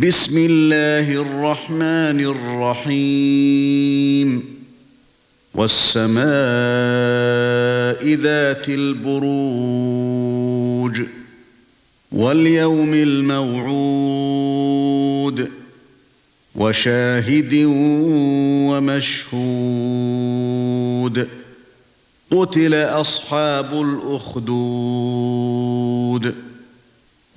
بسم الله الرحمن الرحيم والسماء ذات البروج واليوم الموعود وشاهد ومشهود قتل اصحاب الاخدود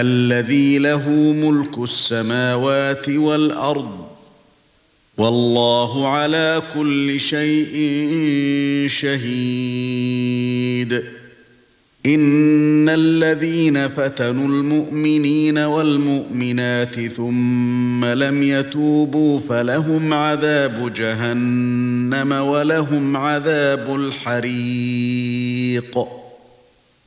الذي له ملك السماوات والأرض والله على كل شيء شهيد. إن الذين فتنوا المؤمنين والمؤمنات ثم لم يتوبوا فلهم عذاب جهنم ولهم عذاب الحريق.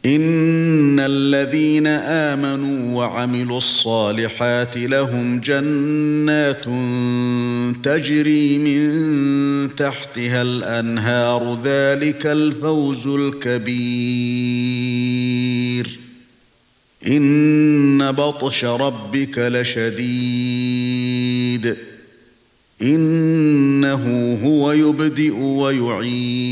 ان الذين امنوا وعملوا الصالحات لهم جنات تجري من تحتها الانهار ذلك الفوز الكبير ان بطش ربك لشديد انه هو يبدئ ويعيد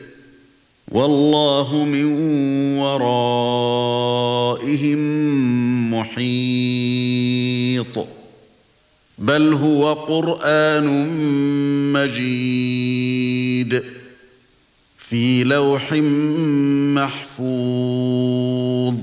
والله من ورائهم محيط. بل هو قرآن مجيد في لوح محفوظ.